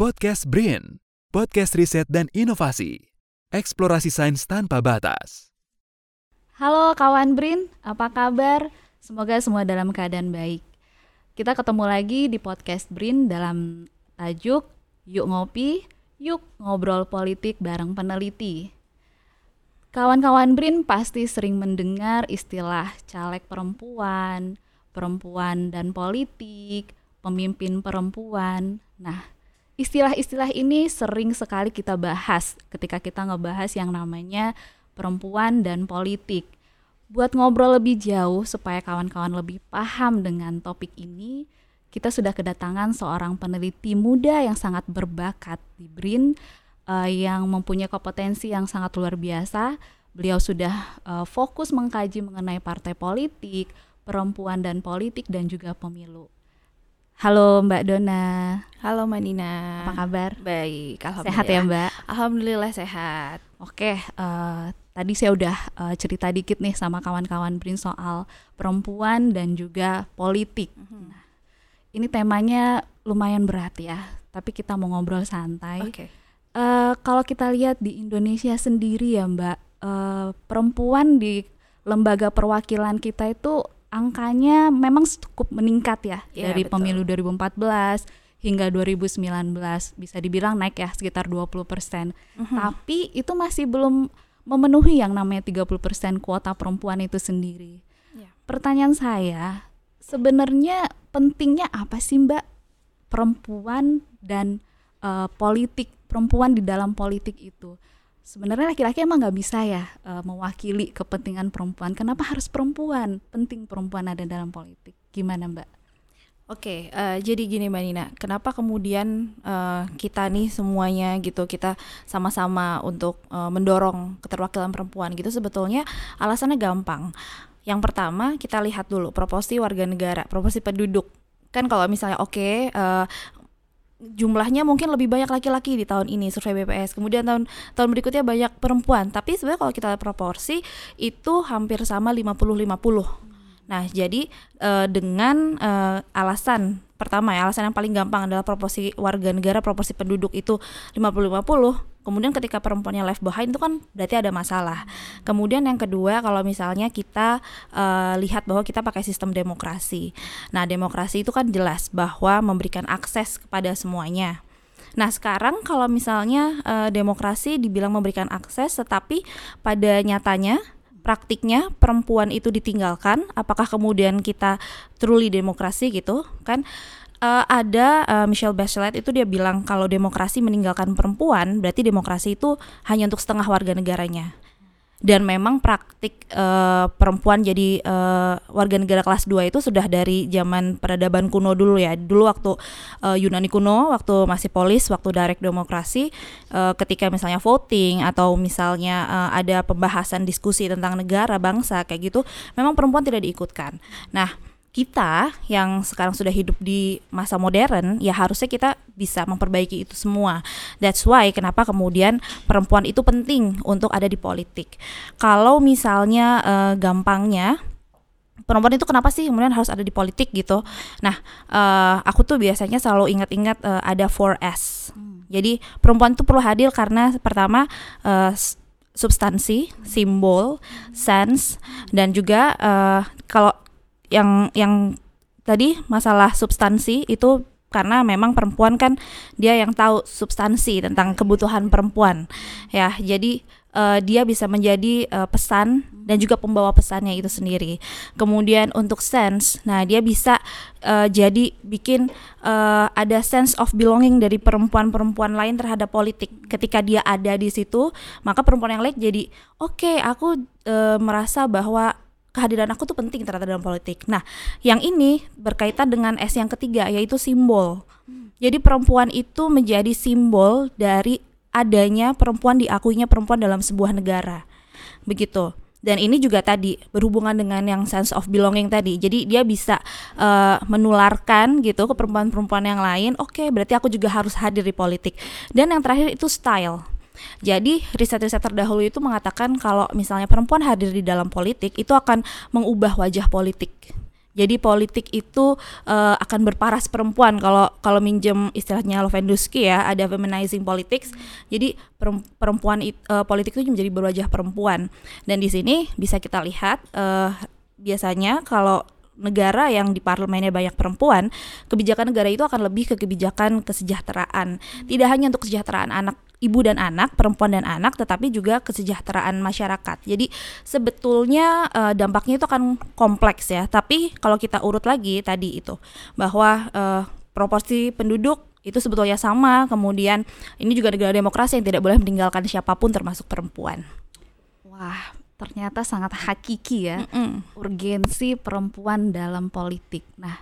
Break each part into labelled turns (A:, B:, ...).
A: Podcast BRIN, podcast riset dan inovasi. Eksplorasi sains tanpa batas.
B: Halo kawan BRIN, apa kabar? Semoga semua dalam keadaan baik. Kita ketemu lagi di podcast BRIN dalam tajuk Yuk Ngopi, Yuk Ngobrol Politik bareng peneliti. Kawan-kawan BRIN pasti sering mendengar istilah caleg perempuan, perempuan dan politik, pemimpin perempuan. Nah, istilah-istilah ini sering sekali kita bahas ketika kita ngebahas yang namanya perempuan dan politik. Buat ngobrol lebih jauh supaya kawan-kawan lebih paham dengan topik ini, kita sudah kedatangan seorang peneliti muda yang sangat berbakat di BRIN uh, yang mempunyai kompetensi yang sangat luar biasa. Beliau sudah uh, fokus mengkaji mengenai partai politik, perempuan dan politik dan juga pemilu. Halo Mbak Dona.
C: Halo Mbak Nina.
B: Apa kabar?
C: Baik, alhamdulillah.
B: Sehat ya Mbak?
C: Alhamdulillah sehat.
B: Oke, uh, tadi saya udah uh, cerita dikit nih sama kawan-kawan Brin soal perempuan dan juga politik. Mm -hmm. Nah, ini temanya lumayan berat ya, tapi kita mau ngobrol santai.
C: Oke. Okay.
B: Uh, kalau kita lihat di Indonesia sendiri ya Mbak, uh, perempuan di lembaga perwakilan kita itu angkanya memang cukup meningkat ya, ya dari betul. pemilu 2014 hingga 2019 bisa dibilang naik ya sekitar 20 persen. Uh -huh. Tapi itu masih belum memenuhi yang namanya 30 persen kuota perempuan itu sendiri. Yeah. Pertanyaan saya, sebenarnya pentingnya apa sih Mbak perempuan dan uh, politik perempuan di dalam politik itu? Sebenarnya laki-laki emang nggak bisa ya uh, mewakili kepentingan perempuan. Kenapa harus perempuan? Penting perempuan ada dalam politik. Gimana Mbak?
C: Oke, okay, uh, eh, jadi gini Mbak Nina, kenapa kemudian uh, kita nih semuanya gitu kita sama-sama untuk uh, mendorong keterwakilan perempuan gitu sebetulnya alasannya gampang. Yang pertama kita lihat dulu proporsi warga negara, proporsi penduduk. Kan kalau misalnya oke okay, uh, jumlahnya mungkin lebih banyak laki-laki di tahun ini survei BPS. Kemudian tahun tahun berikutnya banyak perempuan. Tapi sebenarnya kalau kita proporsi itu hampir sama 50-50. Nah, jadi uh, dengan uh, alasan pertama ya, alasan yang paling gampang adalah proporsi warga negara, proporsi penduduk itu 50-50. Kemudian ketika perempuannya left behind itu kan berarti ada masalah. Kemudian yang kedua kalau misalnya kita uh, lihat bahwa kita pakai sistem demokrasi. Nah, demokrasi itu kan jelas bahwa memberikan akses kepada semuanya. Nah, sekarang kalau misalnya uh, demokrasi dibilang memberikan akses tetapi pada nyatanya praktiknya perempuan itu ditinggalkan apakah kemudian kita truly demokrasi gitu kan uh, ada uh, Michelle Bachelet itu dia bilang kalau demokrasi meninggalkan perempuan berarti demokrasi itu hanya untuk setengah warga negaranya dan memang praktik uh, perempuan jadi uh, warga negara kelas 2 itu sudah dari zaman peradaban kuno dulu ya. Dulu waktu uh, Yunani kuno, waktu masih polis, waktu direct demokrasi, uh, ketika misalnya voting atau misalnya uh, ada pembahasan diskusi tentang negara, bangsa kayak gitu, memang perempuan tidak diikutkan. Nah, kita yang sekarang sudah hidup di masa modern ya harusnya kita bisa memperbaiki itu semua. That's why kenapa kemudian perempuan itu penting untuk ada di politik. Kalau misalnya uh, gampangnya perempuan itu kenapa sih kemudian harus ada di politik gitu. Nah, uh, aku tuh biasanya selalu ingat-ingat uh, ada 4S. Hmm. Jadi perempuan itu perlu hadir karena pertama uh, substansi, simbol, sense dan juga uh, kalau yang yang tadi masalah substansi itu karena memang perempuan kan dia yang tahu substansi tentang kebutuhan perempuan. Ya jadi uh, dia bisa menjadi uh, pesan dan juga pembawa pesannya itu sendiri. Kemudian untuk sense nah dia bisa uh, jadi bikin uh, ada sense of belonging dari perempuan-perempuan lain terhadap politik. Ketika dia ada di situ maka perempuan yang lain jadi oke okay, aku uh, merasa bahwa kehadiran aku tuh penting ternyata dalam politik. Nah, yang ini berkaitan dengan S yang ketiga yaitu simbol. Hmm. Jadi perempuan itu menjadi simbol dari adanya perempuan diakuinya perempuan dalam sebuah negara. Begitu. Dan ini juga tadi berhubungan dengan yang sense of belonging tadi. Jadi dia bisa uh, menularkan gitu ke perempuan-perempuan yang lain. Oke, okay, berarti aku juga harus hadir di politik. Dan yang terakhir itu style jadi riset-riset terdahulu itu mengatakan kalau misalnya perempuan hadir di dalam politik itu akan mengubah wajah politik Jadi politik itu uh, akan berparas perempuan kalau kalau minjem istilahnya Lovendusky ya ada feminizing politics. Jadi perempuan uh, politik itu menjadi berwajah perempuan. Dan di sini bisa kita lihat uh, biasanya kalau negara yang di parlemennya banyak perempuan, kebijakan negara itu akan lebih ke kebijakan kesejahteraan. Tidak hanya untuk kesejahteraan anak ibu dan anak, perempuan dan anak, tetapi juga kesejahteraan masyarakat. Jadi sebetulnya uh, dampaknya itu akan kompleks ya. Tapi kalau kita urut lagi tadi itu bahwa uh, proporsi penduduk itu sebetulnya sama. Kemudian ini juga negara demokrasi yang tidak boleh meninggalkan siapa pun termasuk perempuan.
B: Wah, ternyata sangat hakiki ya. Mm -mm. Urgensi perempuan dalam politik. Nah,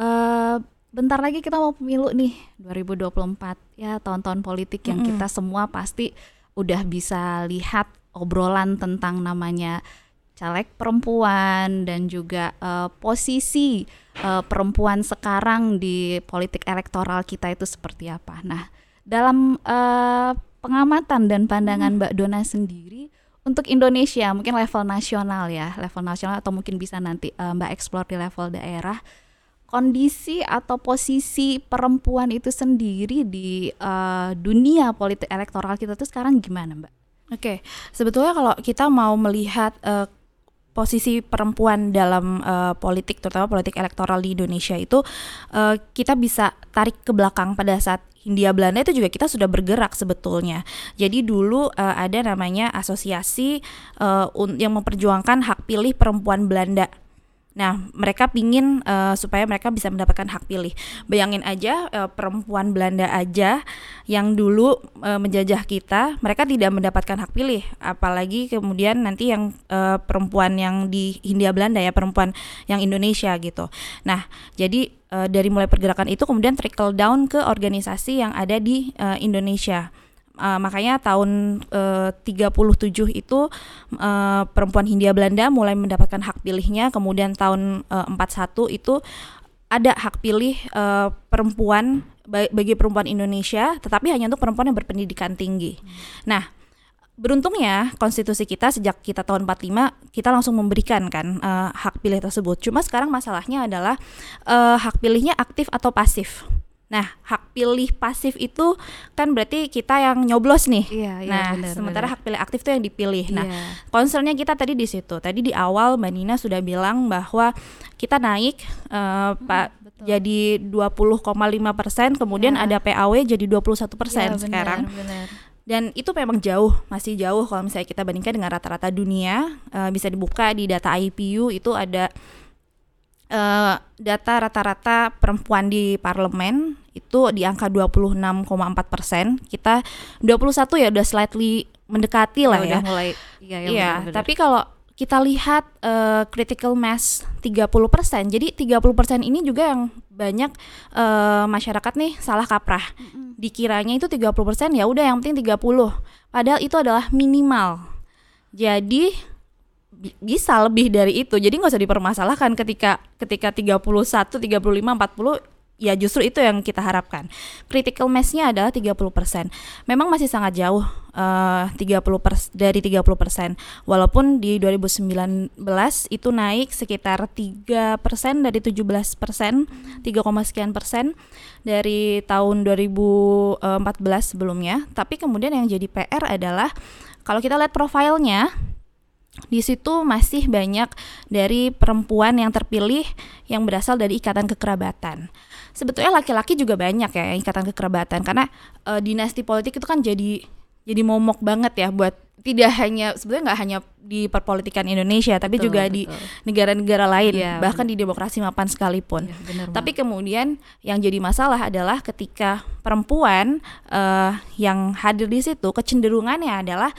B: uh, bentar lagi kita mau pemilu nih 2024 ya tahun-tahun politik yang mm -hmm. kita semua pasti udah bisa lihat obrolan tentang namanya caleg perempuan dan juga uh, posisi uh, perempuan sekarang di politik elektoral kita itu seperti apa. Nah, dalam uh, pengamatan dan pandangan Mbak Dona sendiri untuk Indonesia mungkin level nasional ya, level nasional atau mungkin bisa nanti uh, Mbak eksplor di level daerah kondisi atau posisi perempuan itu sendiri di uh, dunia politik elektoral kita tuh sekarang gimana, Mbak?
C: Oke, okay. sebetulnya kalau kita mau melihat uh, posisi perempuan dalam uh, politik, terutama politik elektoral di Indonesia itu, uh, kita bisa tarik ke belakang pada saat Hindia Belanda itu juga kita sudah bergerak sebetulnya. Jadi dulu uh, ada namanya asosiasi uh, yang memperjuangkan hak pilih perempuan Belanda Nah, mereka pingin uh, supaya mereka bisa mendapatkan hak pilih. Bayangin aja uh, perempuan Belanda aja yang dulu uh, menjajah kita, mereka tidak mendapatkan hak pilih. Apalagi kemudian nanti yang uh, perempuan yang di Hindia Belanda ya, perempuan yang Indonesia gitu. Nah, jadi uh, dari mulai pergerakan itu kemudian trickle down ke organisasi yang ada di uh, Indonesia uh, makanya tahun eh, uh, 37 itu uh, perempuan Hindia Belanda mulai mendapatkan hak pilihnya kemudian tahun uh, 41 itu ada hak pilih uh, perempuan bagi perempuan Indonesia tetapi hanya untuk perempuan yang berpendidikan tinggi. Nah, beruntungnya konstitusi kita sejak kita tahun 45 kita langsung memberikan kan uh, hak pilih tersebut. Cuma sekarang masalahnya adalah uh, hak pilihnya aktif atau pasif. Nah, hak pilih pasif itu kan berarti kita yang nyoblos nih.
B: Iya, iya,
C: nah, bener, sementara bener. hak pilih aktif itu yang dipilih. Nah, iya. concernnya kita tadi di situ. Tadi di awal Mbak Nina sudah bilang bahwa kita naik uh, Pak Betul. jadi 20,5 persen, kemudian ya. ada PAW jadi 21 persen ya, sekarang. Bener. Dan itu memang jauh, masih jauh kalau misalnya kita bandingkan dengan rata-rata dunia. Uh, bisa dibuka di data IPU itu ada uh, data rata-rata perempuan di parlemen itu di angka 26,4 persen. Kita 21 ya udah slightly mendekati lah ya.
B: Udah mulai,
C: iya, ya, iya tapi kalau kita lihat uh, critical mass 30 persen, jadi 30 persen ini juga yang banyak uh, masyarakat nih salah kaprah. Mm -hmm. Dikiranya itu 30 persen ya udah yang penting 30. Padahal itu adalah minimal. Jadi bisa lebih dari itu. Jadi nggak usah dipermasalahkan ketika ketika 31, 35, 40 ya justru itu yang kita harapkan. Critical mass-nya adalah 30%. Memang masih sangat jauh uh, 30 pers dari 30%. Walaupun di 2019 itu naik sekitar 3% dari 17%, 3, sekian persen dari tahun 2014 sebelumnya. Tapi kemudian yang jadi PR adalah kalau kita lihat profilnya di situ masih banyak dari perempuan yang terpilih yang berasal dari ikatan kekerabatan. Sebetulnya laki-laki juga banyak ya ikatan kekerabatan karena uh, dinasti politik itu kan jadi jadi momok banget ya buat tidak hanya sebetulnya nggak hanya di perpolitikan Indonesia tapi betul, juga betul. di negara-negara lain ya, bahkan bener. di demokrasi mapan sekalipun. Ya, bener, tapi kemudian yang jadi masalah adalah ketika perempuan uh, yang hadir di situ kecenderungannya adalah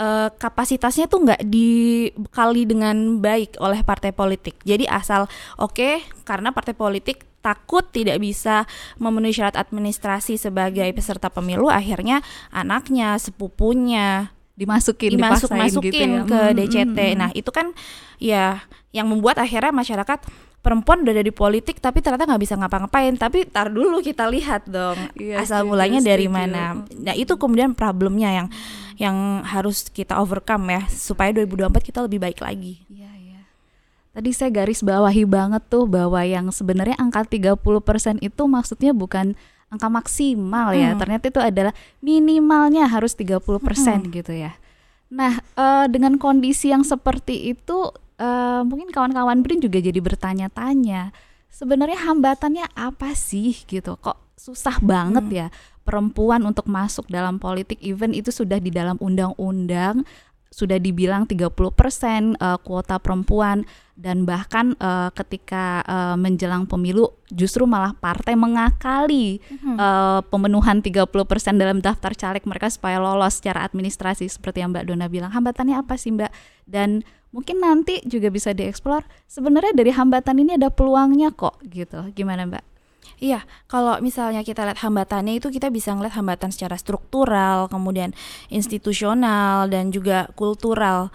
C: uh, kapasitasnya tuh nggak dibekali dengan baik oleh partai politik. Jadi asal oke okay, karena partai politik takut tidak bisa memenuhi syarat administrasi sebagai peserta pemilu, akhirnya anaknya, sepupunya
B: dimasukin,
C: dimasuk masukin gitu ya. ke DCT. Hmm, hmm, Nah itu kan ya yang membuat akhirnya masyarakat perempuan udah ada di politik tapi ternyata nggak bisa ngapa-ngapain tapi tar dulu kita lihat dong iya, asal mulanya dari mana nah itu kemudian problemnya yang yang harus kita overcome ya supaya 2024 kita lebih baik lagi.
B: Iya, iya. Tadi saya garis bawahi banget tuh bahwa yang sebenarnya angka 30% itu maksudnya bukan angka maksimal ya.
C: Hmm.
B: Ternyata itu adalah minimalnya harus 30%
C: Hmm.
B: gitu ya. Nah, eh, dengan kondisi yang seperti itu eh, mungkin kawan-kawan Brin juga jadi bertanya-tanya, sebenarnya hambatannya apa sih gitu? Kok susah banget
C: Hmm.
B: ya perempuan untuk masuk dalam politik even itu sudah di dalam undang-undang sudah dibilang 30% eh, kuota perempuan dan bahkan eh, ketika eh, menjelang pemilu justru malah partai mengakali
C: Hmm.
B: eh, pemenuhan 30% dalam daftar caleg mereka supaya lolos secara administrasi seperti yang Mbak Dona bilang. Hambatannya apa sih Mbak? Dan mungkin nanti juga bisa dieksplor sebenarnya dari hambatan ini ada peluangnya kok gitu. Gimana Mbak?
C: Iya, kalau misalnya kita lihat hambatannya itu kita bisa ngeliat hambatan secara struktural, kemudian institusional dan juga kultural.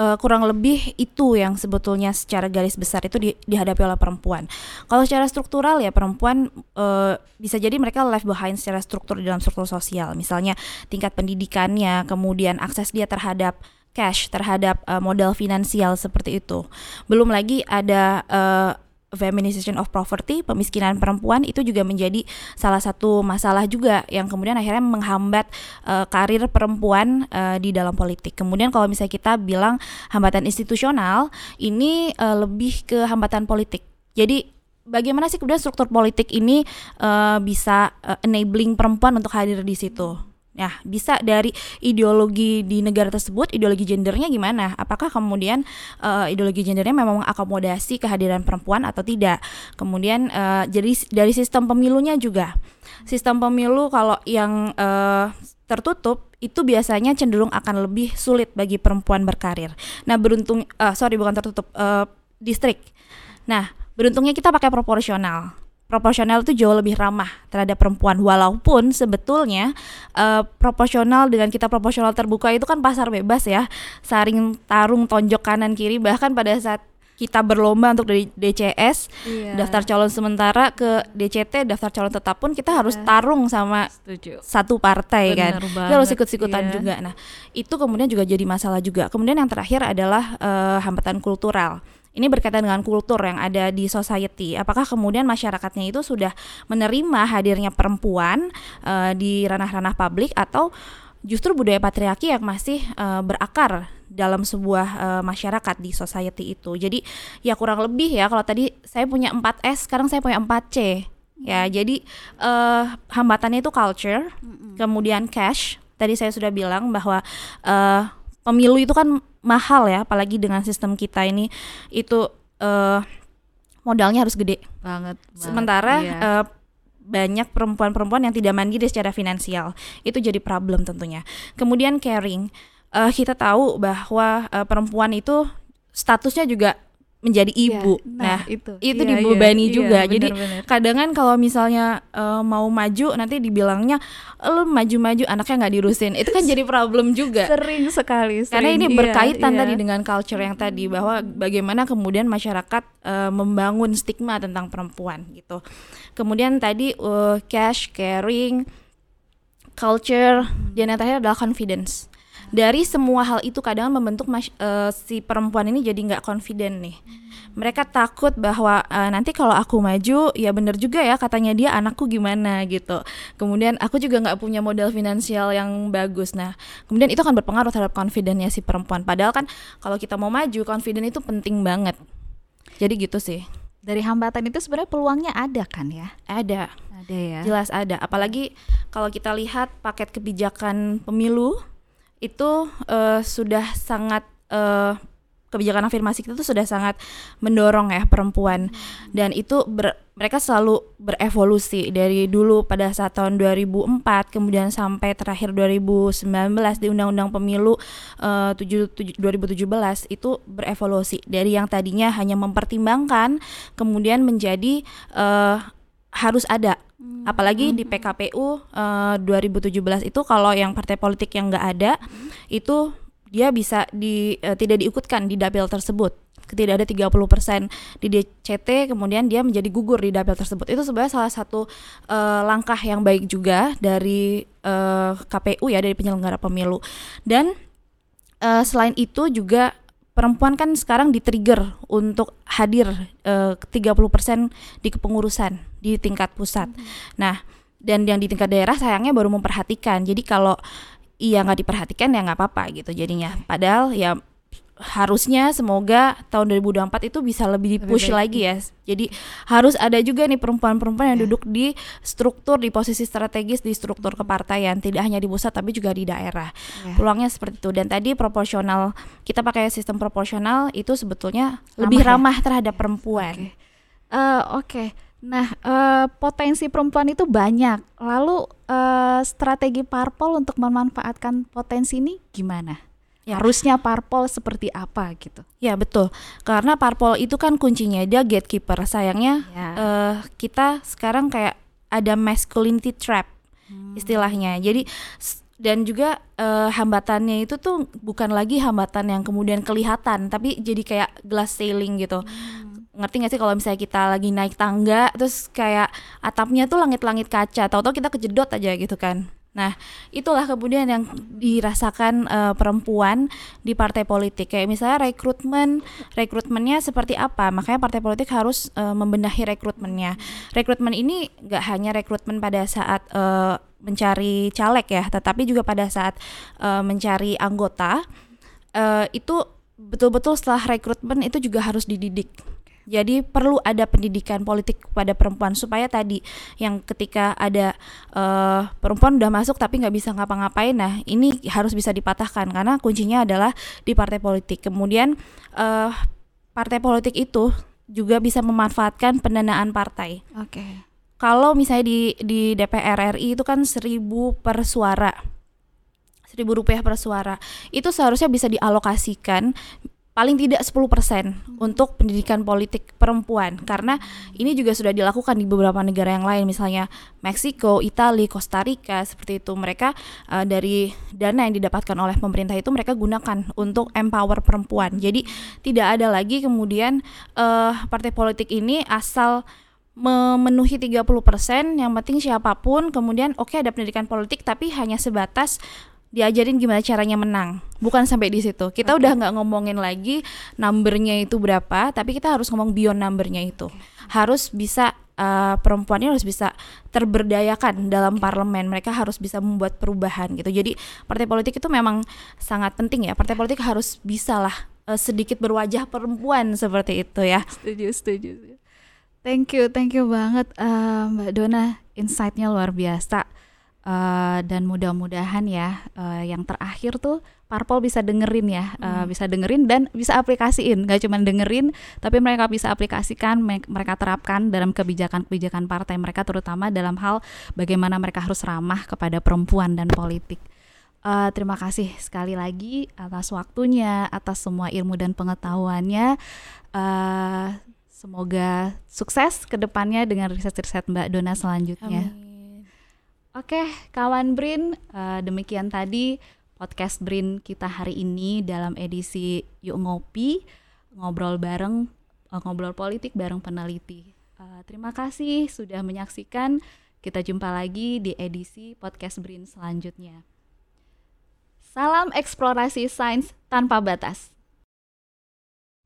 C: Eh, kurang lebih itu yang sebetulnya secara garis besar itu di- dihadapi oleh perempuan. Kalau secara struktural ya perempuan eh, bisa jadi mereka left behind secara struktur di dalam struktur sosial. Misalnya tingkat pendidikannya, kemudian akses dia terhadap cash, terhadap eh, modal finansial seperti itu. Belum lagi ada eh, feminization of property, pemiskinan perempuan itu juga menjadi salah satu masalah juga yang kemudian akhirnya menghambat eh, karir perempuan eh, di dalam politik. Kemudian kalau misalnya kita bilang hambatan institusional, ini eh, lebih ke hambatan politik. Jadi bagaimana sih kemudian struktur politik ini eh, bisa eh, enabling perempuan untuk hadir di situ? Nah, bisa dari ideologi di negara tersebut, ideologi gendernya gimana? Apakah kemudian eh, ideologi gendernya memang mengakomodasi kehadiran perempuan atau tidak? Kemudian eh, jadi dari sistem pemilunya juga, sistem pemilu kalau yang eh, tertutup itu biasanya cenderung akan lebih sulit bagi perempuan berkarir. Nah, beruntung, eh, sorry bukan tertutup, eh, distrik. Nah, beruntungnya kita pakai proporsional. Proporsional itu jauh lebih ramah terhadap perempuan walaupun sebetulnya eh, proporsional dengan kita proporsional terbuka itu kan pasar bebas ya saring tarung tonjok kanan kiri bahkan pada saat kita berlomba untuk dari DCS
B: Iya.
C: daftar calon sementara ke DCT daftar calon tetap pun kita harus
B: Iya.
C: tarung sama
B: Setuju.
C: satu partai kan
B: Bener
C: kita harus
B: banget,
C: ikut-ikutan
B: iya.
C: juga nah itu kemudian juga jadi masalah juga kemudian yang terakhir adalah eh, hambatan kultural ini berkaitan dengan kultur yang ada di society. Apakah kemudian masyarakatnya itu sudah menerima hadirnya perempuan eh, di ranah-ranah publik atau justru budaya patriarki yang masih eh, berakar dalam sebuah eh, masyarakat di society itu. Jadi ya kurang lebih ya kalau tadi saya punya 4S, sekarang saya punya 4C. Ya, jadi eh, hambatannya itu culture, kemudian cash. Tadi saya sudah bilang bahwa eh, pemilu itu kan mahal ya, apalagi dengan sistem kita ini itu eh, modalnya harus gede.
B: Banget. banget.
C: Sementara
B: Iya.
C: eh, banyak perempuan-perempuan yang tidak mandiri secara finansial. Itu jadi problem tentunya. Kemudian caring. Eh, kita tahu bahwa eh, perempuan itu statusnya juga menjadi
B: Iya,
C: ibu.
B: nah,
C: nah,
B: itu
C: itu
B: Iya,
C: dibebani
B: iya,
C: juga.
B: iya,
C: Jadi kadang kan kalau misalnya eh, mau maju nanti dibilangnya lu maju-maju anaknya nggak diurusin. Itu kan jadi problem juga.
B: sering sekali
C: Karena
B: sering.
C: ini
B: Iya,
C: berkaitan
B: iya.
C: tadi dengan culture yang tadi bahwa bagaimana kemudian masyarakat eh, membangun stigma tentang perempuan gitu. Kemudian tadi eh, cash, caring, culture, dan yang terakhir adalah confidence. Dari semua hal itu kadang membentuk mas- eh, si perempuan ini jadi nggak confident nih. Mereka takut bahwa eh, nanti kalau aku maju ya bener juga ya katanya dia anakku gimana gitu. Kemudian aku juga nggak punya modal finansial yang bagus. Nah, kemudian itu akan berpengaruh terhadap confidentnya si perempuan. Padahal kan kalau kita mau maju, confident itu penting banget. Jadi gitu sih.
B: dari hambatan itu sebenarnya peluangnya ada kan ya?
C: Ada,
B: Ada ya.
C: jelas ada. Apalagi kalau kita lihat paket kebijakan pemilu itu eh, sudah sangat eh, kebijakan afirmasi itu sudah sangat mendorong ya perempuan. Dan itu ber- mereka selalu berevolusi dari dulu pada saat tahun 2004 kemudian sampai terakhir 2019 di Undang-Undang Pemilu eh, 7 tujuh- 2017 itu berevolusi. Dari yang tadinya hanya mempertimbangkan kemudian menjadi eh, harus ada apalagi di PKPU eh, 2017 itu kalau yang partai politik yang nggak ada itu dia bisa di eh, tidak diikutkan di dapil tersebut. Tidak ada 30% di DCT kemudian dia menjadi gugur di dapil tersebut. Itu sebenarnya salah satu eh, langkah yang baik juga dari eh, KPU ya dari penyelenggara pemilu. Dan eh, selain itu juga perempuan kan sekarang di-trigger untuk hadir uh, 30% di kepengurusan di tingkat pusat. Hmm. Nah, dan yang di tingkat daerah sayangnya baru memperhatikan. Jadi kalau iya nggak diperhatikan ya nggak apa-apa gitu jadinya. Padahal ya harusnya semoga tahun 2024 itu bisa lebih dipush lebih lagi ya. Jadi harus ada juga nih perempuan-perempuan yang yeah. duduk di struktur di posisi strategis di struktur kepartaian, tidak hanya di pusat tapi juga di daerah. Yeah. Peluangnya seperti itu. Dan tadi proporsional kita pakai sistem proporsional itu sebetulnya ramah lebih ramah ya? terhadap perempuan.
B: Oke. Okay. Uh, eh, okay. Nah, uh, potensi perempuan itu banyak. Lalu uh, strategi parpol untuk memanfaatkan potensi ini gimana? Ya. Harusnya parpol seperti apa gitu?
C: Ya betul, karena parpol itu kan kuncinya dia gatekeeper. Sayangnya ya. uh, kita sekarang kayak ada masculinity trap hmm. istilahnya. Jadi dan juga uh, hambatannya itu tuh bukan lagi hambatan yang kemudian kelihatan, tapi jadi kayak glass ceiling gitu. Hmm. Ngerti gak sih kalau misalnya kita lagi naik tangga, terus kayak atapnya tuh langit-langit kaca, tahu-tahu kita kejedot aja gitu kan. Nah, itulah kemudian yang dirasakan uh, perempuan di partai politik. Kayak misalnya rekrutmen, rekrutmennya seperti apa? Makanya partai politik harus uh, membenahi rekrutmennya. Rekrutmen ini nggak hanya rekrutmen pada saat uh, mencari caleg ya, tetapi juga pada saat uh, mencari anggota. Uh, itu betul-betul setelah rekrutmen itu juga harus dididik jadi perlu ada pendidikan politik kepada perempuan supaya tadi yang ketika ada uh, perempuan udah masuk tapi nggak bisa ngapa-ngapain, nah ini harus bisa dipatahkan karena kuncinya adalah di partai politik. Kemudian uh, partai politik itu juga bisa memanfaatkan pendanaan partai.
B: Oke. Okay.
C: Kalau misalnya di di DPR RI itu kan seribu per suara seribu rupiah per suara itu seharusnya bisa dialokasikan paling tidak 10% untuk pendidikan politik perempuan. Karena ini juga sudah dilakukan di beberapa negara yang lain misalnya Meksiko, Italia, Costa Rica seperti itu. Mereka uh, dari dana yang didapatkan oleh pemerintah itu mereka gunakan untuk empower perempuan. Jadi tidak ada lagi kemudian uh, partai politik ini asal memenuhi 30% yang penting siapa pun kemudian oke okay, ada pendidikan politik tapi hanya sebatas diajarin gimana caranya menang. Bukan sampai di situ. Kita okay. udah nggak ngomongin lagi numbernya itu berapa tapi kita harus ngomong beyond numbernya itu. Harus bisa uh, perempuan ini harus bisa terberdayakan dalam parlemen. Mereka harus bisa membuat perubahan gitu. Jadi partai politik itu memang sangat penting ya. Partai politik harus bisa lah uh, sedikit berwajah perempuan seperti itu ya.
B: Setuju setuju. Thank you thank you banget uh, mbak Dona. Insightnya luar biasa Uh, dan mudah-mudahan ya uh, yang terakhir tuh parpol bisa dengerin ya uh, bisa dengerin dan bisa aplikasiin. Nggak cuma dengerin tapi mereka bisa aplikasikan mereka terapkan dalam kebijakan-kebijakan partai mereka terutama dalam hal bagaimana mereka harus ramah kepada perempuan dan politik. Uh, terima kasih sekali lagi atas waktunya atas semua ilmu dan pengetahuannya. Uh, semoga sukses ke depannya dengan riset-riset Mbak Dona selanjutnya. Amin. Oke, kawan Brin, uh, demikian tadi podcast Brin kita hari ini dalam edisi Yuk Ngopi, ngobrol bareng, uh, ngobrol politik bareng peneliti. Uh, terima kasih sudah menyaksikan. Kita jumpa lagi di edisi podcast Brin selanjutnya. Salam eksplorasi sains tanpa batas.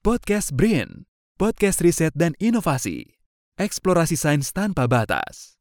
A: Podcast Brin, podcast riset dan inovasi. Eksplorasi sains tanpa batas.